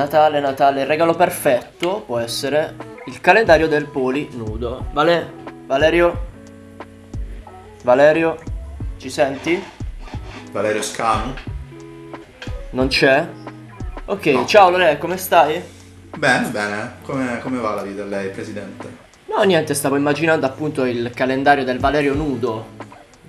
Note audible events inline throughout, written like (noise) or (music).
Natale, Natale, il regalo perfetto può essere il calendario del poli nudo. Vale, Valerio? Valerio? Ci senti? Valerio Scanu? Non c'è? Ok, No. ciao Lore, come stai? Bene, bene. Come, come va la vita lei, presidente? No, niente, stavo immaginando appunto il calendario del Valerio nudo.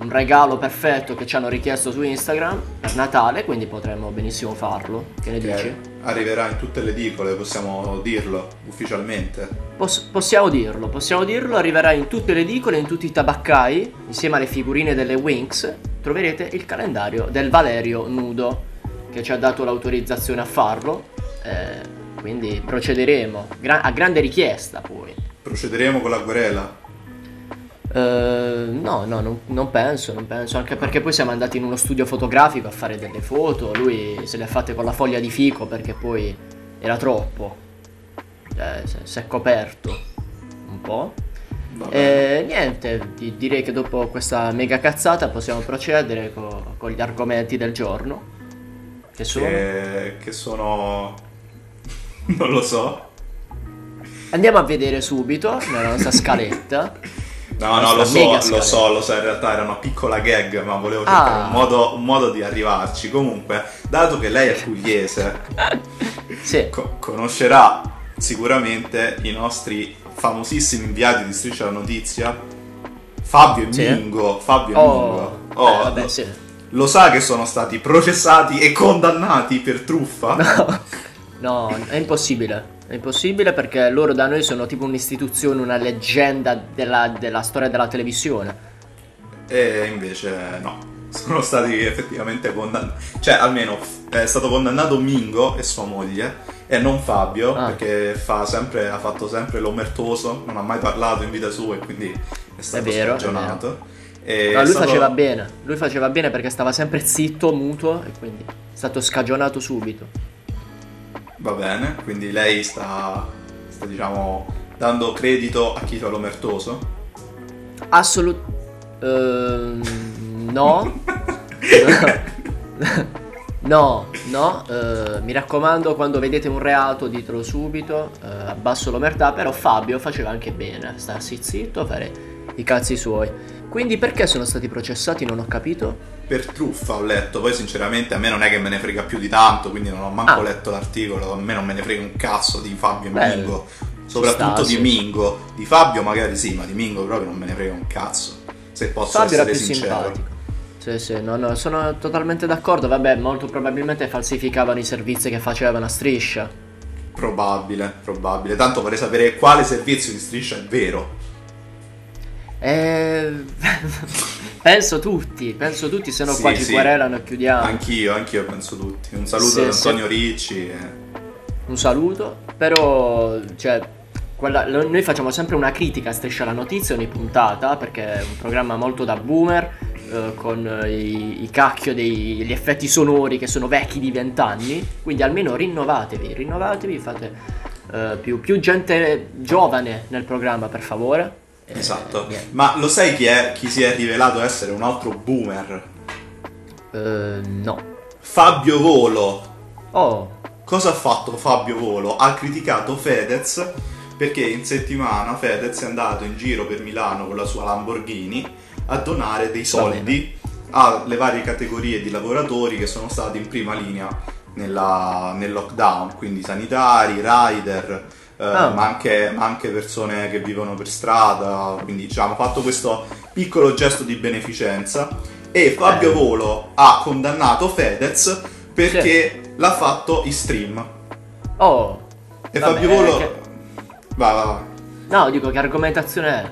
Un regalo perfetto che ci hanno richiesto su Instagram per Natale, quindi potremmo benissimo farlo. Che ne Che dici? arriverà in tutte le edicole, possiamo dirlo ufficialmente. Poss- possiamo dirlo, possiamo dirlo, arriverà in tutte le edicole, in tutti i tabaccai, insieme alle figurine delle Winx, troverete il calendario del Valerio nudo, che ci ha dato l'autorizzazione a farlo, eh, quindi procederemo, Gra- a grande richiesta poi. Procederemo con la querela. Eh, no, no, non, non penso, non penso, anche perché poi siamo andati in uno studio fotografico a fare delle foto, lui se le ha fatte con la foglia di fico perché poi era troppo, cioè si- è coperto un po'. Bene. E niente, di- direi che dopo questa mega cazzata possiamo procedere co- con gli argomenti del giorno. Che sono? Che, che sono... (laughs) non lo so. Andiamo a vedere subito nella nostra scaletta. (laughs) No, no, lo so, lo so, lo so, in realtà era una piccola gag, ma volevo Ah. cercare un, modo, un modo di arrivarci. Comunque, dato che lei è pugliese, (laughs) Sì, co- conoscerà sicuramente i nostri famosissimi inviati di Striscia la Notizia, Fabio e Sì. Mingo. Fabio e Oh, Mingo. eh, Oh, vabbè, lo- sì. Lo sa che sono stati processati e condannati per truffa? No, (laughs) è impossibile. È impossibile perché loro da noi sono tipo un'istituzione, una leggenda della, della storia della televisione. E invece no, (laughs) sono stati effettivamente condannati. Cioè, almeno è stato condannato Mingo e sua moglie e non Fabio, Ah. perché fa sempre, ha fatto sempre l'omertoso, non ha mai parlato in vita sua e quindi è stato vero, è scagionato. E lui stato- faceva bene, lui faceva bene perché stava sempre zitto, muto e quindi è stato scagionato subito. Va bene, quindi lei sta, sta diciamo, dando credito a chi fa l'omertoso. Assolut... ehm, no. (laughs) No, no, eh, mi raccomando quando vedete un reato ditelo subito, eh, abbasso l'omertà, però Fabio faceva anche bene, starsi zitto, fare i cazzi suoi. Quindi perché sono stati processati non ho capito? Per truffa ho letto, poi sinceramente a me non è che me ne frega più di tanto, quindi non ho manco Ah. letto l'articolo, a me non me ne frega un cazzo di Fabio e Mingo, soprattutto sta, di sì. Mingo, di Fabio magari sì, ma di Mingo proprio non me ne frega un cazzo, se posso Fabio essere sincero. simpatico. Sì, sì, no, no, sono totalmente d'accordo, vabbè, molto probabilmente falsificavano i servizi che facevano a striscia. Probabile, probabile, tanto vorrei sapere quale servizio di striscia è vero. Eh... (laughs) penso tutti, penso tutti, se no Sì, qua ci sì. querelano e chiudiamo. Anch'io, anch'io penso tutti. Un saluto Sì, ad. Antonio Ricci. e- un saluto, però cioè, quella- lo- noi facciamo sempre una critica a Striscia la Notizia ogni puntata perché è un programma molto da boomer eh, con eh, i, i cacchio dei- gli effetti sonori che sono vecchi di vent'anni, quindi almeno rinnovatevi, rinnovatevi, fate eh, più, più gente giovane nel programma per favore. Eh, Esatto. niente. Ma lo sai chi è chi si è rivelato essere un altro boomer? Eh, no. Fabio Volo. Oh, Cosa ha fatto Fabio Volo? Ha criticato Fedez perché in settimana Fedez è andato in giro per Milano con la sua Lamborghini a donare dei soldi alle varie categorie di lavoratori che sono stati in prima linea nella- nel lockdown, quindi sanitari, rider, eh, Ah. ma, anche, ma anche persone che vivono per strada, quindi diciamo ha fatto questo piccolo gesto di beneficenza e Fabio Eh. Volo ha condannato Fedez perché l'ha fatto in stream. oh. E Vabbè, Fabio Volo... che- Va, va, va. No, dico che argomentazione è?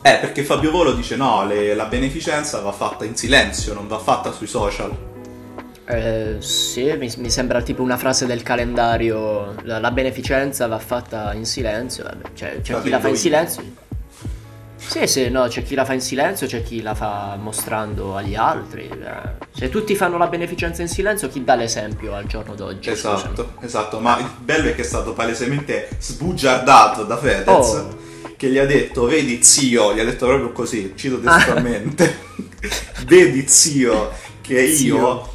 Eh, perché Fabio Volo dice no, le- la beneficenza va fatta in silenzio, non va fatta sui social. Eh, sì, mi, mi sembra tipo una frase del calendario. La, la beneficenza va fatta in silenzio. Vabbè, cioè, c'è chi la fa in silenzio. Sì, sì, no, c'è chi la fa in silenzio, c'è chi la fa mostrando agli altri. eh. Se tutti fanno la beneficenza in silenzio, chi dà l'esempio al giorno d'oggi? scusami? Esatto, esatto. Ma il bello è che è stato palesemente sbugiardato da Fedez. Oh. Che gli ha detto, vedi zio, gli ha detto proprio così, cito Ah. testualmente. (laughs) vedi zio, che io, Zio.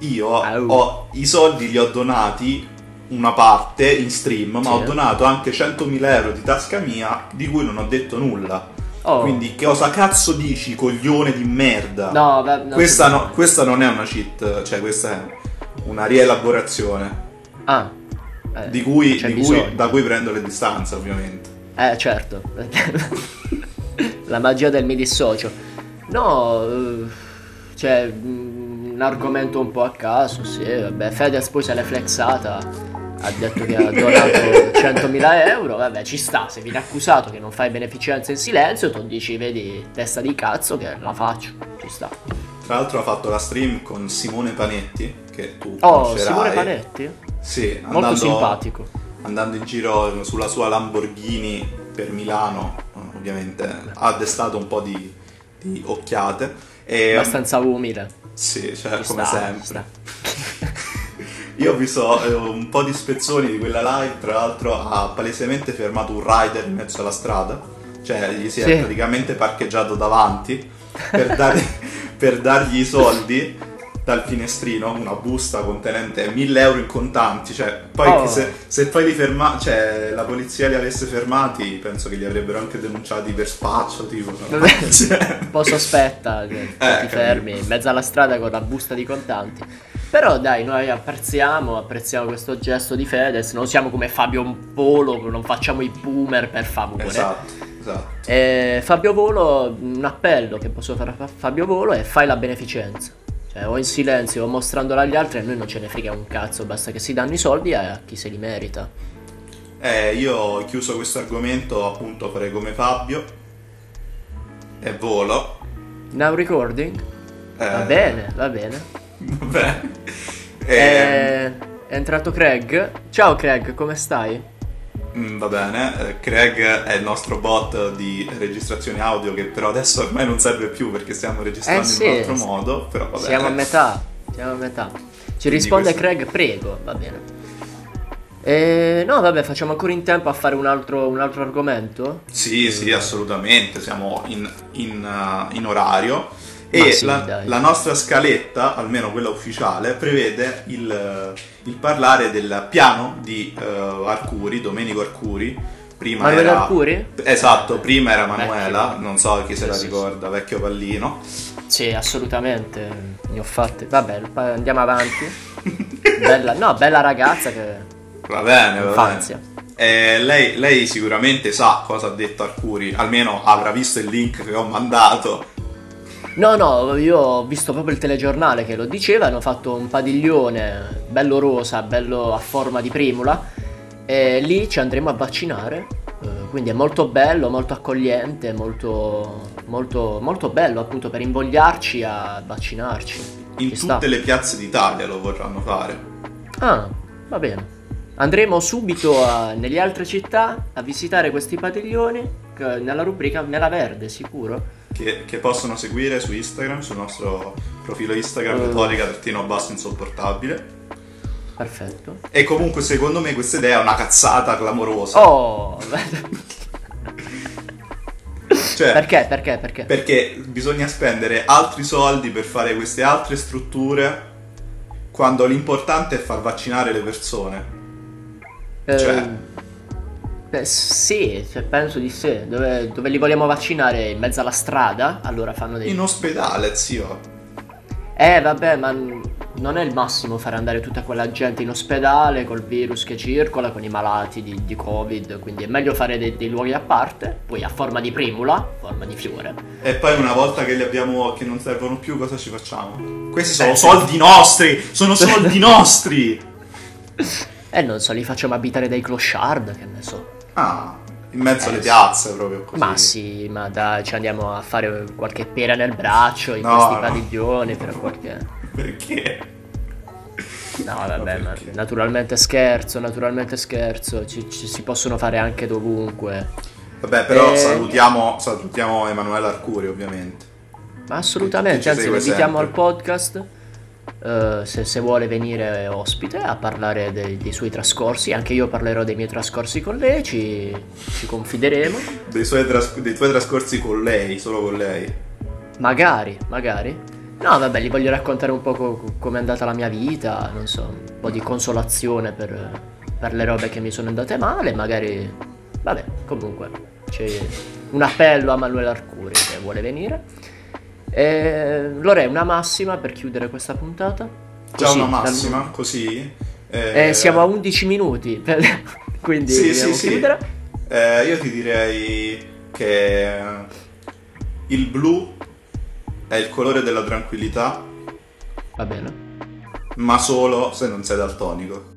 Io ho i soldi li ho donati una parte in stream, ma Sì. ho donato anche 100.000 euro di tasca mia di cui non ho detto nulla. Oh. Quindi che cosa cazzo dici, coglione di merda? No, beh, no, questa, no- questa non è una cheat, cioè questa è una rielaborazione Ah. eh, di cui, di cui- da cui prendo le distanze ovviamente. Eh, certo. (laughs) La magia del mi dissocio. No, eh, cioè, mh, un argomento un po' a caso, sì, vabbè. Fedez poi se l'è flexata, ha detto che ha (laughs) donato 100.000 euro, vabbè, ci sta. Se viene accusato che non fai beneficenza in silenzio, tu dici, vedi, testa di cazzo che la faccio, ci sta. Tra l'altro ha fatto la stream con Simone Panetti, che tu Oh, conoscerai. Simone Panetti? Sì, Molto andando- simpatico. andando in giro sulla sua Lamborghini per Milano, ovviamente ha destato un po' di, di occhiate. E, Abbastanza umile. Sì, cioè, Ci come sempre. (laughs) Io ho visto eh, un po' di spezzoni di quella live, tra l'altro ha palesemente fermato un rider in mezzo alla strada, cioè gli si è Sì. praticamente parcheggiato davanti per, dare- (laughs) per dargli i soldi dal finestrino, una busta contenente 1000 euro in contanti, cioè poi Oh. se, se poi li ferma, cioè la polizia li avesse fermati, penso che li avrebbero anche denunciati per spaccio, tipo. no? (laughs) Cioè, un po' sospetta che Eh, ti capito. fermi in mezzo alla strada con la busta di contanti. Però dai, noi apprezziamo, apprezziamo questo gesto di Fedez, non siamo come Fabio Volo, non facciamo i boomer per favore. esatto, esatto. E Fabio Volo, un appello che posso fare a Fabio Volo è fai la beneficenza. Cioè, o in silenzio o mostrandola agli altri, a noi non ce ne frega un cazzo, basta che si danno i soldi a chi se li merita. Eh, io ho chiuso questo argomento, appunto farei come Fabio e volo. Now recording? Eh, Va bene, va bene. (laughs) Vabbè. Eh, È, è entrato Craig. Ciao Craig, come stai? Mm, va bene, eh, Craig è il nostro bot di registrazione audio che però adesso ormai non serve più perché stiamo registrando Eh, sì. in un altro modo, però vabbè. Siamo a metà. Siamo a metà. Ci risponde questo- Craig, prego, va bene. E, no, vabbè, facciamo ancora in tempo a fare un altro, un altro argomento. Sì, sì, assolutamente, siamo in, in, uh, in orario e sì, la, la nostra scaletta, almeno quella ufficiale, prevede il, il parlare del piano di uh, Arcuri, Domenico Arcuri. Prima Manuela era... Arcuri? Esatto, prima era Manuela, Vecchio. non so chi se la ricorda, vecchio pallino. Sì, assolutamente. Ne ho fatte. Vabbè, andiamo avanti. Bella, no, bella ragazza che. Va bene, va bene. Eh, lei, lei sicuramente sa cosa ha detto Arcuri, almeno avrà visto il link che ho mandato. No, no, io ho visto proprio il telegiornale che lo diceva. Hanno fatto un padiglione bello rosa, bello a forma di primula. E lì ci andremo a vaccinare. eh, Quindi è molto bello, molto accogliente, molto, molto, molto bello appunto per invogliarci a vaccinarci. In Ci sta. tutte le piazze d'Italia lo vorranno fare. Ah, va bene. Andremo subito a- nelle altre città a visitare questi padiglioni che- nella rubrica Nella Verde, sicuro. Che, che possono seguire su Instagram, sul nostro profilo Instagram, Mm. retorica trattino basso insopportabile. Perfetto. E comunque secondo me questa idea è una cazzata clamorosa. Oh, (laughs) Cioè, perché? Perché? Perché? perché bisogna spendere altri soldi per fare queste altre strutture quando l'importante è far vaccinare le persone. Eh, cioè- beh, sì, cioè, penso di sì. Dove, dove li vogliamo vaccinare? In mezzo alla strada? Allora fanno dei... In ospedale, zio. Eh, vabbè, ma non è il massimo fare andare tutta quella gente in ospedale col virus che circola, con i malati di, di Covid, quindi è meglio fare dei, dei luoghi a parte, poi a forma di primula, forma di fiore. E poi una volta che li abbiamo, che non servono più, cosa ci facciamo? Questi sono Eh, sì. soldi nostri! Sono soldi (laughs) nostri! E non so, li facciamo abitare dai clochard, che ne so. Ah, in mezzo Eh, alle piazze proprio così. Ma sì, ma dai, ci andiamo a fare qualche pera nel braccio in No, questi no. padiglioni per qualche... Perché? No, vabbè, ma perché? naturalmente scherzo, naturalmente scherzo, ci, ci si possono fare anche dovunque. Vabbè, però Eh. salutiamo, salutiamo Emanuele Arcuri, ovviamente. Ma assolutamente, anzi lo invitiamo al podcast eh, se, se vuole venire ospite a parlare dei, dei suoi trascorsi, anche io parlerò dei miei trascorsi con lei, ci, ci confideremo, Dei, suoi tras- dei tuoi trascorsi con lei, solo con lei. magari, magari. No, vabbè, gli voglio raccontare un po' co- come è andata la mia vita, non so, un po' di consolazione per, per le robe che mi sono andate male, magari... Vabbè, comunque, c'è un appello a Manuel Arcuri che vuole venire. E... Lore, una massima per chiudere questa puntata? Già Così, una dal- massima, così. eh, Eh, siamo a 11 minuti, (laughs) quindi Sì, sì, sì. chiudere. Eh, io ti direi che il blu è il colore della tranquillità, Va bene. ma solo se non sei daltonico.